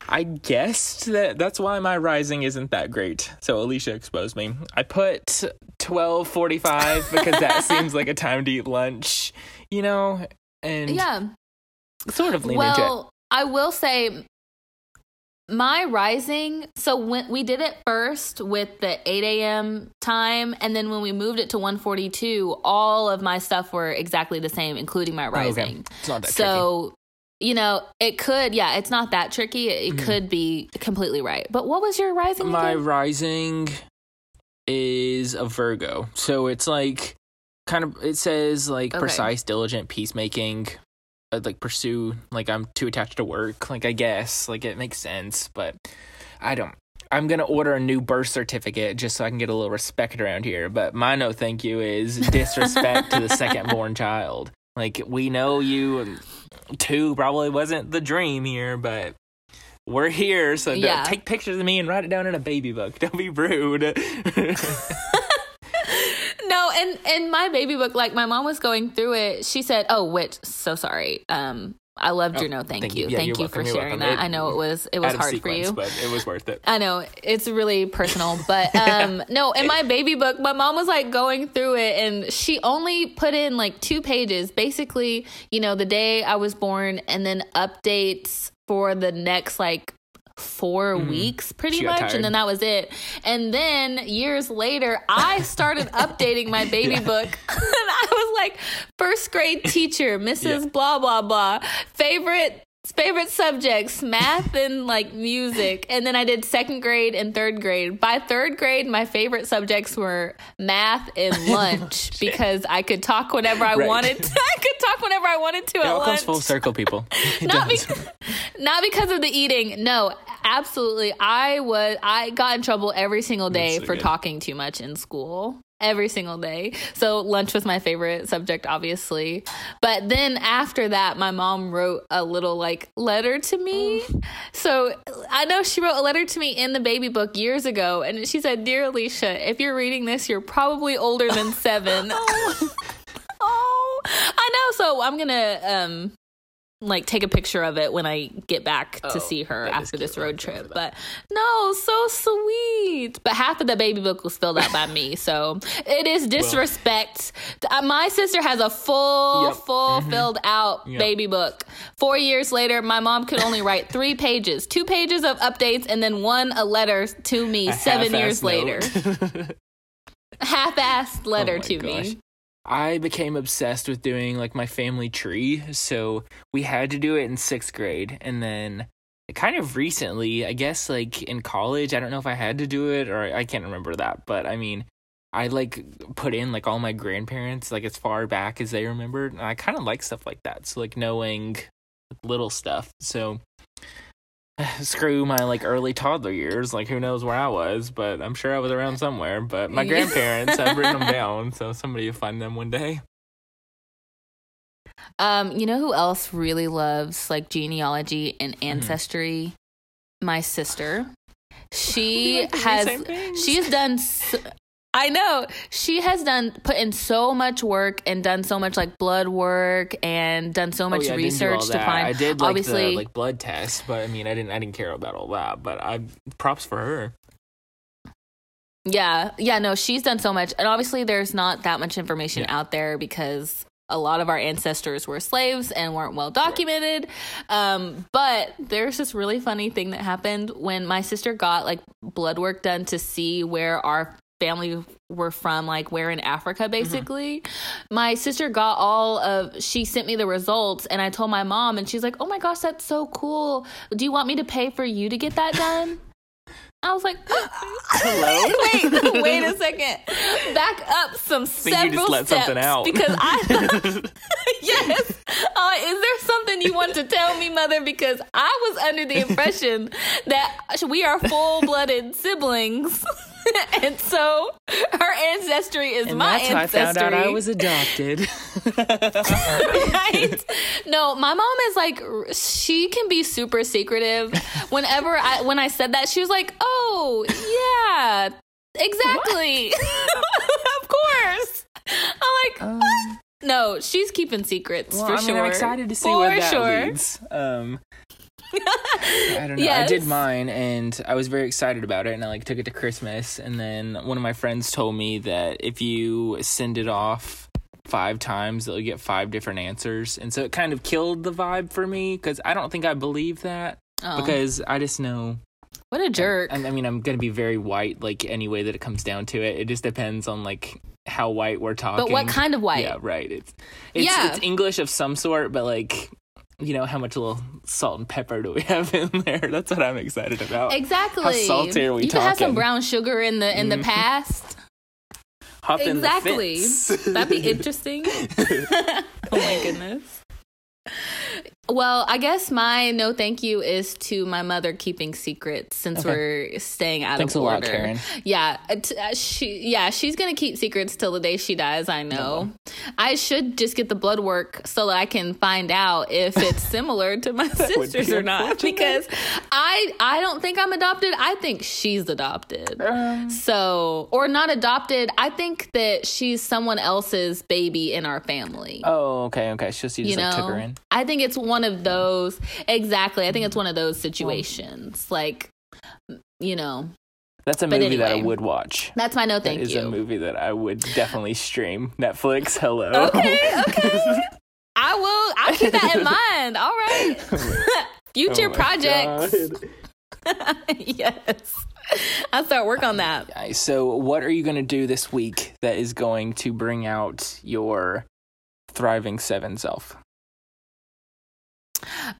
A: I guessed that that's why my rising isn't that great. So Alicia exposed me. I put twelve forty five because that seems like a time to eat lunch, you know, and
B: yeah.
A: sort of lean into it.
B: Well, I will say my rising. So when we did it first with the 8 a.m. time, and then when we moved it to 142, all of my stuff were exactly the same, including my
A: Oh, okay.
B: rising.
A: It's not that tricky.
B: You know, it could, yeah, it's not that tricky. It,
A: Mhm.
B: could be completely right. But what was your rising?
A: My
B: again?
A: rising is a Virgo. So it's like kind of it says like
B: Okay.
A: precise, diligent, peacemaking. Like pursue like I'm too attached to work. Like I guess like it makes sense, but I don't. I'm gonna order a new birth certificate just so I can get a little respect around here. But my no thank you is disrespect to the second born child. Like we know you um, two probably wasn't the dream here, but we're here, so don't-
B: Yeah.
A: take pictures of me and write it down in a baby book. Don't be rude.
B: no, and in my baby book, like my mom was going through it, she said, "Oh, which so sorry. Um, I loved your
A: Oh,
B: no, thank,
A: thank
B: you,
A: you. Yeah,
B: thank you for
A: you're
B: sharing
A: welcome.
B: that.
A: It-
B: I know it was it was hard
A: sequence,
B: for you.
A: but it was worth it.
B: I know it's really personal, but um no, in my baby book, my mom was like going through it and she only put in like two pages, basically, you know, the day I was born and then updates for the next like four weeks pretty
A: Mm. She
B: much and then that was it and then years later i started updating my baby
A: Yeah.
B: book and i was like first grade teacher mrs
A: Yeah.
B: blah blah blah favorite favorite subjects math and like music and then i did second grade and third grade by third grade my favorite subjects were math and lunch oh, because i could talk whenever i
A: Right.
B: wanted to i could talk whenever i wanted to
A: It
B: at
A: all
B: lunch
A: comes full circle, people.
B: Not,
A: does.
B: be- not because of the eating. No, absolutely. I was I got in trouble every single day
A: so
B: for
A: good.
B: talking too much in school. Every single day. So lunch was my favorite subject, obviously. But then after that, my mom wrote a little like letter to me. So I know she wrote a letter to me in the baby book years ago, and she said, "Dear Alicia, if you're reading this, you're probably older than seven. oh, I know. So I'm gonna um like take a picture of it when I get back
A: Oh,
B: to see her after this road trip. But no, so sweet. But half of the baby book was filled out by me, so it is disrespect. Uh, My sister has a full,
A: Yep.
B: full filled out
A: Yep.
B: baby book. Four years later, my mom could only write three pages, two pages of updates, and then one a letter to me
A: A
B: seven years
A: half-assed
B: later. Half-assed letter
A: Oh
B: to
A: gosh.
B: me.
A: I became obsessed with doing like my family tree. So we had to do it in sixth grade. And then kind of recently, I guess like in college, I don't know if I had to do it or I can't remember that. But I mean, I like put in like all my grandparents like as far back as they remembered. And I kind of like stuff like that. So like knowing little stuff. So screw my like early toddler years. Like who knows where I was, but I'm sure I was around somewhere. But my grandparents, I've written them down, so somebody will find them one day.
B: Um, you know who else really loves like genealogy and
A: Mm-hmm.
B: ancestry? My sister. She has she's done so, I know. She has done put in so much work and done so much like blood work and done so much
A: Oh, yeah, I didn't do all
B: research to find
A: I did like
B: obviously
A: the like blood tests, but I mean, I didn't. I didn't care about all that. But I props for her.
B: Yeah, yeah, no, she's done so much. And obviously, there's not that much information
A: Yeah.
B: out there because a lot of our ancestors were slaves and weren't well documented. Um, but there's this really funny thing that happened when my sister got like blood work done to see where our family were from like where in africa basically my sister got all of she sent me the results and i told my mom and she's like oh my gosh that's so cool do you want me to pay for you to get that done I was like,
A: Hello?
B: wait, wait a second. Back up some
A: you
B: several
A: just let
B: steps
A: something out.
B: because I yes. Uh, is there something you want to tell me, mother? Because I was under the impression that we are full blooded siblings. and so her ancestry is
A: and
B: my
A: that's how I
B: ancestry.
A: found out I was adopted.
B: right? No, my mom is like she can be super secretive. Whenever I when I said that, she was like, "Oh, yeah, exactly, of course." I'm like, what? No, she's keeping secrets
A: well,
B: for
A: I mean,
B: sure.
A: I'm excited to see
B: for
A: where that
B: sure.
A: leads. Um, I don't know. I did mine, and I was very excited about it, and I like took it to Christmas, and then one of my friends told me that if you send it off five times, you'll get five different answers, and so it kind of killed the vibe for me because I don't think I believe that
B: Oh,
A: because I just know.
B: what a jerk!
A: I, I mean, I'm gonna be very white, like any way that it comes down to it. It just depends on like how white we're talking.
B: but what kind of white?
A: Yeah, right. It's it's,
B: Yeah.
A: it's English of some sort, but like you know how much little salt and pepper do we have in there? That's what I'm excited about.
B: Exactly.
A: How salty are we
B: you could have some brown sugar in the in the
A: Mhm.
B: past.
A: Hop in
B: exactly.
A: fence.
B: That'd be interesting. oh my goodness. Well, I guess my no thank you is to my mother keeping secrets since
A: Okay.
B: we're staying out
A: Thanks a lot. Karen.
B: Yeah, uh, t- uh, she yeah she's gonna keep secrets till the day she dies. I know. I should just get the blood work so that I can find out if it's similar to my sisters or not. Because I I don't think I'm adopted. I think she's adopted.
A: Um,
B: So, or not adopted. I think that she's someone else's baby in our family.
A: oh, okay, okay. So she just
B: you
A: like,
B: know,
A: took her in.
B: I think it's one of those. Exactly. I think it's mm-hmm. one of those situations. Like, you know,
A: That's a movie that I would watch.
B: that's my no
A: That
B: thank
A: is
B: you.
A: a movie that I would definitely stream. Netflix, hello.
B: Okay, okay. I will. I'll keep that in mind. All right. Oh Future
A: Oh
B: projects. Yes. I'll start work on that.
A: So, what are you going to do this week that is going to bring out your thriving seven self?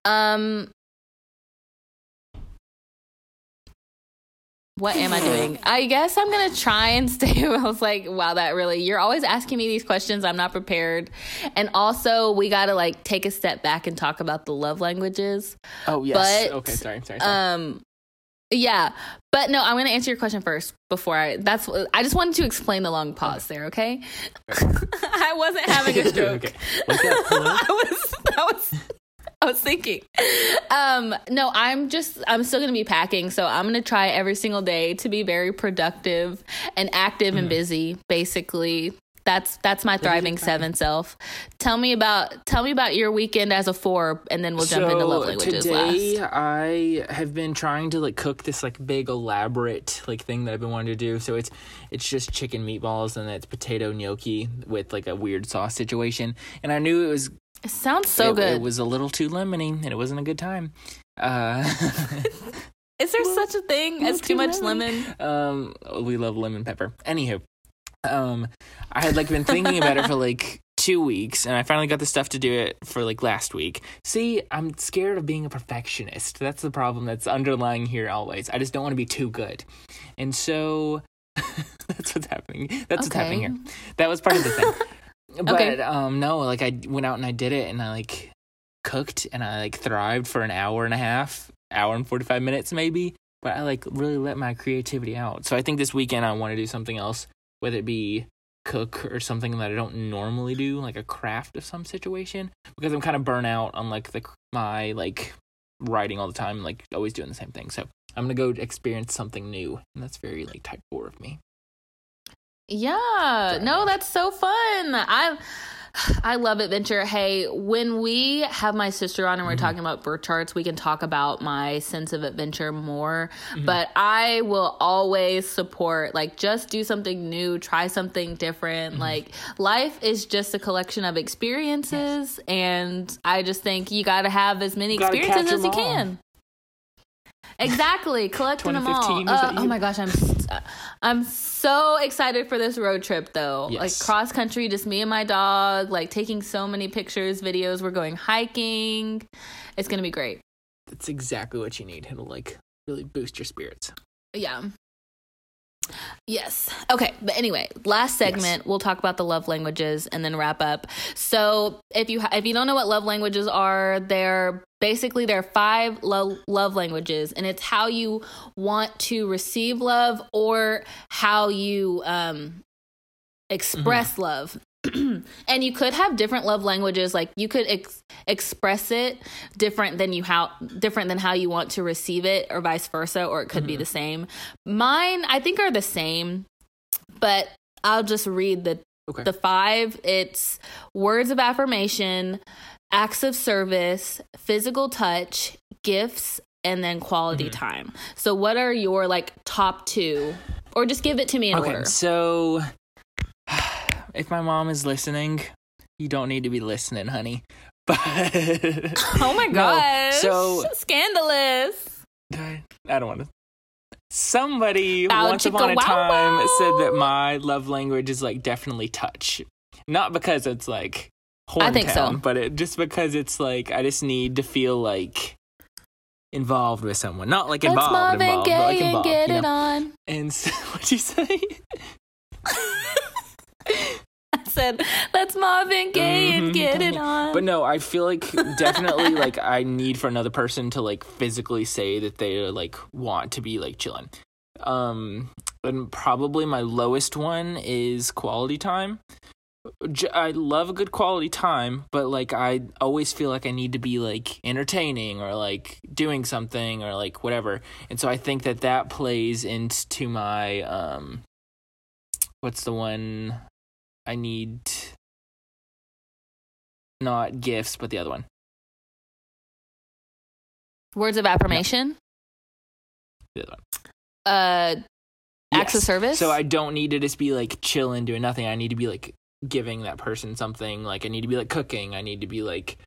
B: Um, what am I doing? I guess I'm gonna try and stay. I was like, wow, that really. You're always asking me these questions. I'm not prepared, and also we got to like take a step back and talk about the love languages.
A: Oh yes.
B: But,
A: okay, sorry, sorry. sorry.
B: Um, yeah, but no, I'm gonna answer your question first before I. That's I just wanted to explain the long pause there. Okay, I wasn't having a stroke.
A: okay.
B: I was I was I was thinking. Um no, I'm just I'm still going to be packing, so I'm going to try every single day to be very productive and active
A: Mm-hmm.
B: and busy basically. That's that's my thriving seven self. Tell me about tell me about your weekend as a four, and then we'll jump
A: so
B: into love languages
A: today
B: last.
A: I have been trying to like cook this like big elaborate like thing that I've been wanting to do. So it's it's just chicken meatballs and it's potato gnocchi with like a weird sauce situation. And I knew it was
B: It sounds so
A: it,
B: good.
A: It was a little too lemony and it wasn't a good time. Uh,
B: Is there such a thing as too much lemon?
A: um, we love lemon pepper. Anywho, um, I had like been thinking about it for like two weeks, and I finally got the stuff to do it for like last week. See, I'm scared of being a perfectionist. That's the problem that's underlying here always. I just don't want to be too good, and so that's what's happening. That's what's happening here. That was part of the thing. But
B: Okay.
A: um, no, like I went out and I did it, and I like cooked, and I like thrived for an hour and a half, hour and forty five minutes maybe. But I like really let my creativity out. So I think this weekend I want to do something else, whether it be cook or something that I don't normally do, like a craft of some situation, because I'm kind of burnt out on like the my like writing all the time, like always doing the same thing. So I'm gonna go experience something new, and that's very like type four of me.
B: Yeah. No, that's so fun. I I love adventure. Hey, when we have my sister on and we're talking about birth charts, we can talk about my sense of adventure more. But I will always support like just do something new, try something different. Like life is just a collection of experiences and I just think you got to have as many experiences as you
A: all.
B: can. Exactly, collecting them all. Uh, oh my gosh, I'm Uh, I'm so excited for this road trip though. Like cross country, just me and my dog, like taking so many pictures, videos. We're going hiking. It's gonna be great.
A: That's exactly what you need. It'll like really boost your spirits.
B: Yeah. Yes. Okay. But anyway, last segment, we'll talk about the love languages and then wrap up. So, if you ha- if you don't know what love languages are, they're basically there are five lo- love languages, and it's how you want to receive love or how you um, express love. and you could have different love languages like you could ex- express it different than you how different than how you want to receive it or vice versa or it could be the same. Mine i think are the same but i'll just read the
A: Okay.
B: the five. It's words of affirmation acts of service physical touch gifts and then quality
A: Mm-hmm.
B: time. So what are your like top two? Or just give it to me in
A: okay,
B: order.
A: so if my mom is listening, you don't need to be listening, honey. But
B: Oh my
A: No,
B: gosh.
A: so-
B: scandalous.
A: I don't want to. Somebody
B: Bow
A: once upon a time
B: wow.
A: said that my love language is like definitely touch, not because it's like
B: I think so.
A: But it just because it's like I just need to feel like involved with someone, not like
B: Let's
A: involved,
B: Marvin
A: involved, but like
B: and
A: involved.
B: get
A: you
B: it on.
A: And so, what'd you say?
B: Said, let's Marvin Gaye and
A: Mhm,
B: get it on.
A: But no, I feel like definitely like I need for another person to like physically say that they like want to be like chilling. Um, and probably my lowest one is quality time. I love a good quality time, but like I always feel like I need to be like entertaining or like doing something or like whatever. And so I think that that plays into my um what's the one I need not gifts, but the other one.
B: Words of affirmation.
A: The other one.
B: Uh, acts of service.
A: So I don't need to just be like chilling, doing nothing. I need to be like giving that person something. Like I need to be like cooking. I need to be like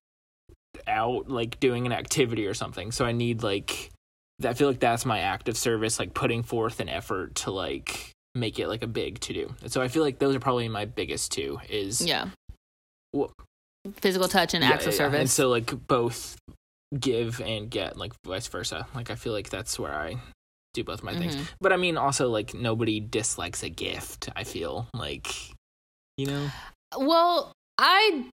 A: out, like doing an activity or something. So I need like I feel like that's my act of service, like putting forth an effort to like make it like a big to do. So I feel like those are probably my biggest two. Is
B: yeah.
A: Well-
B: Physical touch and
A: Yeah,
B: acts of
A: yeah,
B: service.
A: And so like both give and get, like vice versa. Like I feel like that's where I do both my things.
B: Mhm.
A: But I mean also like nobody dislikes a gift, I feel. Like you know?
B: Well, I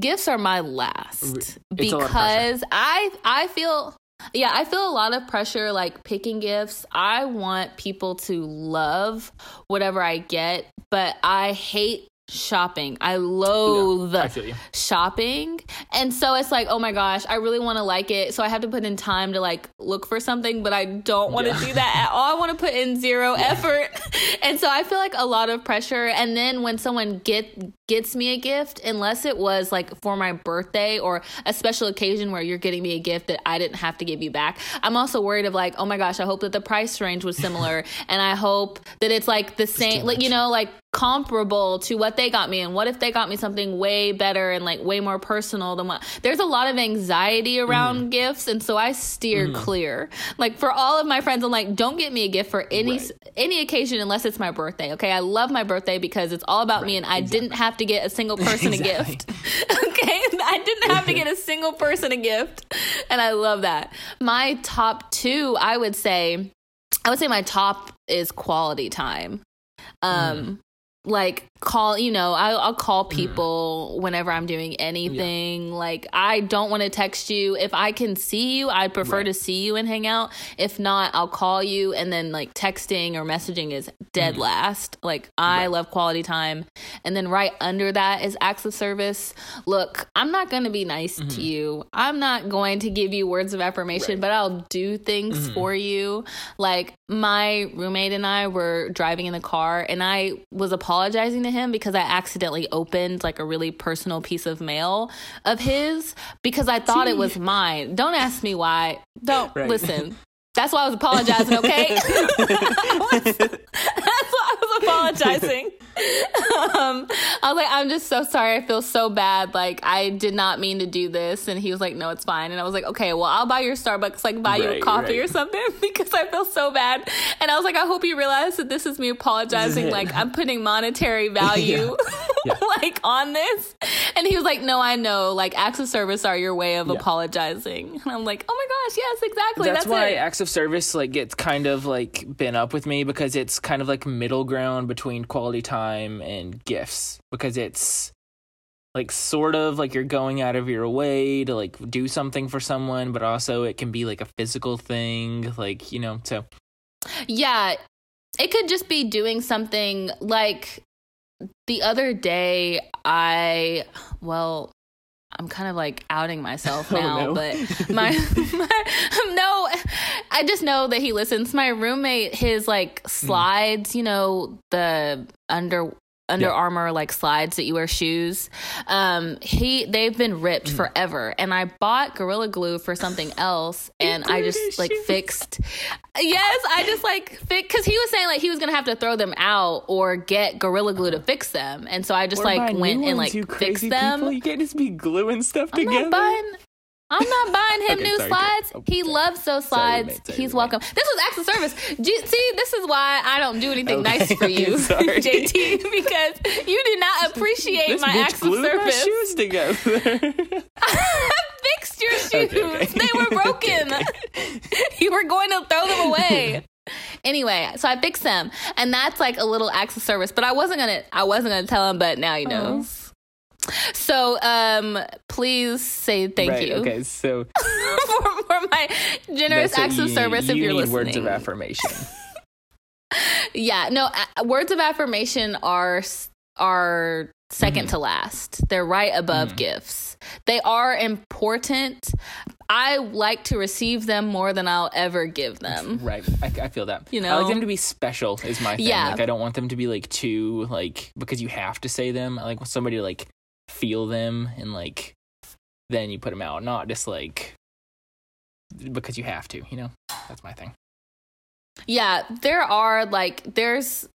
B: gifts are my last
A: it's a lot of
B: because I I feel yeah, I feel a lot of pressure like picking gifts. I want people to love whatever I get, but I hate shopping. I loathe
A: Yeah, I
B: shopping. And so it's like, oh my gosh, I really want to like it. So I have to put in time to like look for something, but I don't want to
A: Yeah.
B: do that at all. I want to put in zero effort. And so I feel like a lot of pressure. And then when someone get gets me a gift, unless it was like for my birthday or a special occasion where you're getting me a gift that I didn't have to give you back, I'm also worried of like, oh my gosh, I hope that the price range was similar. and I hope that it's like the same, like, you know, like comparable to what they got me. And what if they got me something way better and like way more personal than what? There's a lot of anxiety around
A: Mm-hmm.
B: gifts and so i steer clear. Like for all of my friends i'm like don't get me a gift for any
A: Right.
B: any occasion unless it's my birthday okay? I love my birthday because it's all about me and i didn't have to get a single person
A: Exactly.
B: a gift okay? I didn't have to get a single person a gift and i love that. My top two i would say i would say my top is quality time. Um like call you know I, i'll call mm. people whenever i'm doing anything. Like i don't want to text you. If i can see you i'd prefer
A: Right.
B: to see you and hang out. If not i'll call you. And then like texting or messaging is dead mm. last. Like i love quality time. And then right under that is acts of service. Look i'm not going to be nice to mm-hmm. you. I'm not going to give you words of affirmation
A: Right.
B: but i'll do things mm-hmm. for you. Like my roommate and I were driving in the car and I was apologizing to him because I accidentally opened like a really personal piece of mail of his because I thought it was mine. Don't ask me why. Don't
A: Right.
B: listen. That's why I was apologizing, okay? That's why I was apologizing. Um, I was like, I'm just so sorry. I feel so bad. Like, I did not mean to do this. And he was like, No, it's fine. And I was like, Okay, well, I'll buy your Starbucks, like, buy you a coffee
A: right.
B: or something because I feel so bad. And I was like, I hope you realize that this is me apologizing. Like, I'm putting monetary value,
A: Yeah.
B: like, on this. And he was like, No, I know. Like, acts of service are your way of
A: Yeah.
B: apologizing. And I'm like, Oh my gosh, yes, exactly.
A: That's,
B: That's,
A: why
B: it.
A: acts of service like gets kind of like been up with me because it's kind of like middle ground between quality time and gifts because it's like sort of like you're going out of your way to like do something for someone but also it can be like a physical thing like you know so.
B: Yeah, it could just be doing something like the other day I well I'm kind of like outing myself
A: Oh,
B: now,
A: no.
B: but my, my no, I just know that he listens. My roommate, his like mm. slides, you know, the under Under
A: Yeah.
B: Armour like slides that you wear shoes. Um, he they've been ripped
A: Mm.
B: forever, and I bought Gorilla Glue for something else, and I just like
A: shoes.
B: fixed. Yes, I just like fix because he was saying like he was gonna have to throw them out or get Gorilla Glue to fix them, and so I just
A: Or
B: like went and like
A: you
B: fixed
A: crazy
B: them.
A: people. you can't just be gluing stuff
B: I'm
A: together
B: not buying. I'm not buying him
A: Okay,
B: new
A: sorry,
B: slides.
A: sorry.
B: He loves those
A: Sorry,
B: slides.
A: roommate, sorry,
B: He's welcome. This was acts of service. G- See, this is why I don't do anything
A: Okay,
B: nice for you,
A: sorry.
B: JT, because you did not appreciate
A: this
B: my acts of
A: my
B: service.
A: shoes together I
B: Fixed your shoes.
A: Okay, okay.
B: They were broken.
A: Okay,
B: you were going to throw them away. Anyway, so I fixed them, and that's like a little acts of service. But I wasn't gonna, I wasn't gonna tell him, but now he knows. So, um, please say thank
A: right,
B: you
A: okay so
B: for, for my generous acts of service.
A: need.
B: If
A: you
B: you're
A: need
B: listening,
A: words of affirmation
B: yeah, no, uh, words of affirmation are are 2nd
A: Mm-hmm.
B: to last. They're right above
A: Mm.
B: gifts. They are important. I like to receive them more than I'll ever give them.
A: Right. I, I feel that.
B: You know,
A: I like them to be special is my thing.
B: Yeah.
A: Like I don't want them to be like too like because you have to say them. I like somebody like feel them and like then you put them out, not just like because you have to, you know? That's my thing.
B: Yeah, there are like there's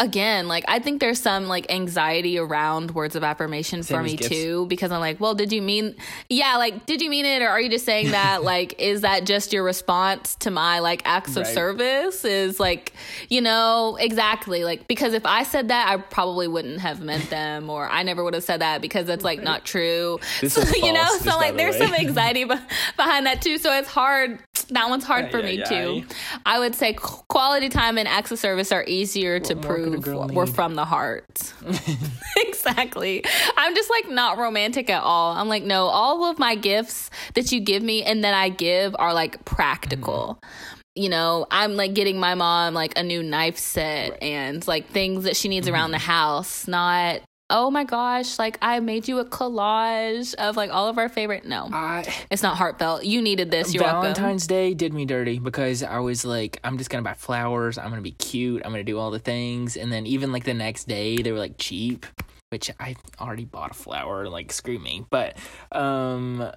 B: again like I think there's some like anxiety around words of affirmation
A: Same
B: for me
A: gifts.
B: too because I'm like, well, did you mean yeah, like did you mean it or are you just saying that like is that just your response to my like acts of service is like, you know, exactly like because if I said that I probably wouldn't have meant them or I never would have said that because that's like not true.
A: This
B: so, you know, so like
A: the
B: there's some anxiety behind that too. So it's hard. That one's hard
A: Ay,
B: for
A: ay,
B: me
A: ay.
B: too. I would say quality time and acts of service are easier to
A: What
B: prove we're
A: need?
B: from the heart. exactly. I'm just like not romantic at all. I'm like, no, all of my gifts that you give me and that I give are like practical. you know, I'm like getting my mom like a new knife set right. and like things that she needs mm-hmm. around the house, not oh my gosh, like I made you a collage of like all of our favorite. No, I, it's not heartfelt. You needed this. You're
A: Valentine's
B: welcome.
A: Day did me dirty because I was like, I'm just gonna buy flowers. I'm gonna be cute. I'm gonna do all the things. And then even like the next day, they were like cheap, which I already bought a flower. Like screw me, but um,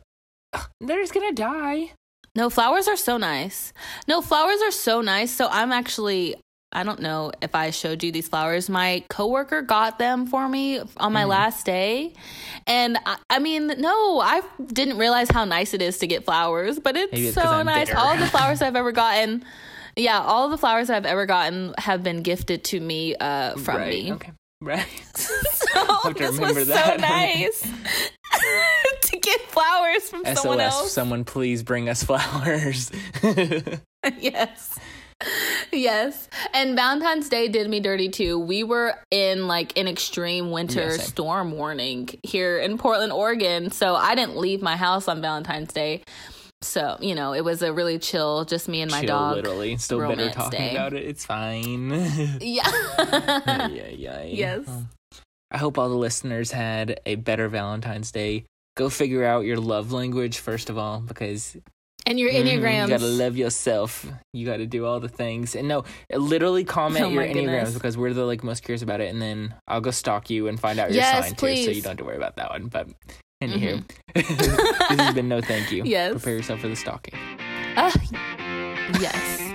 A: they're just gonna die.
B: No, flowers are so nice. No, flowers are so nice. So I'm actually I don't know if I showed you these flowers. My coworker got them for me on my mm. last day. And I, I, mean, no, I didn't realize how nice it is to get flowers, but it's, it's so nice. Bitter. All the flowers I've ever gotten, yeah, all the flowers I've ever gotten have been gifted to me uh, from
A: right.
B: me.
A: Okay. Right.
B: so this was that. so nice to get flowers from SOS, someone else.
A: Someone please bring us flowers.
B: yes yes. And Valentine's Day did me dirty too. We were in like an extreme winter yeah, storm warning here in Portland, Oregon. So I didn't leave my house on Valentine's Day. So, you know, it was a really chill, just me and my
A: chill,
B: dog.
A: Literally. Still bitter talking day. about it. It's fine.
B: yeah.
A: yeah, yeah.
B: Yes.
A: I hope all the listeners had a better Valentine's Day. Go figure out your love language, first of all, because
B: and your enneagrams. Mm-hmm.
A: You gotta love yourself. You gotta do all the things. And no, literally comment oh your enneagrams goodness. because we're the like most curious about it. And then I'll go stalk you and find out your yes, sign please. too, so you don't have to worry about that one. But anywho, mm-hmm. this has been no thank you.
B: Yes.
A: Prepare yourself for the stalking.
B: Uh, yes.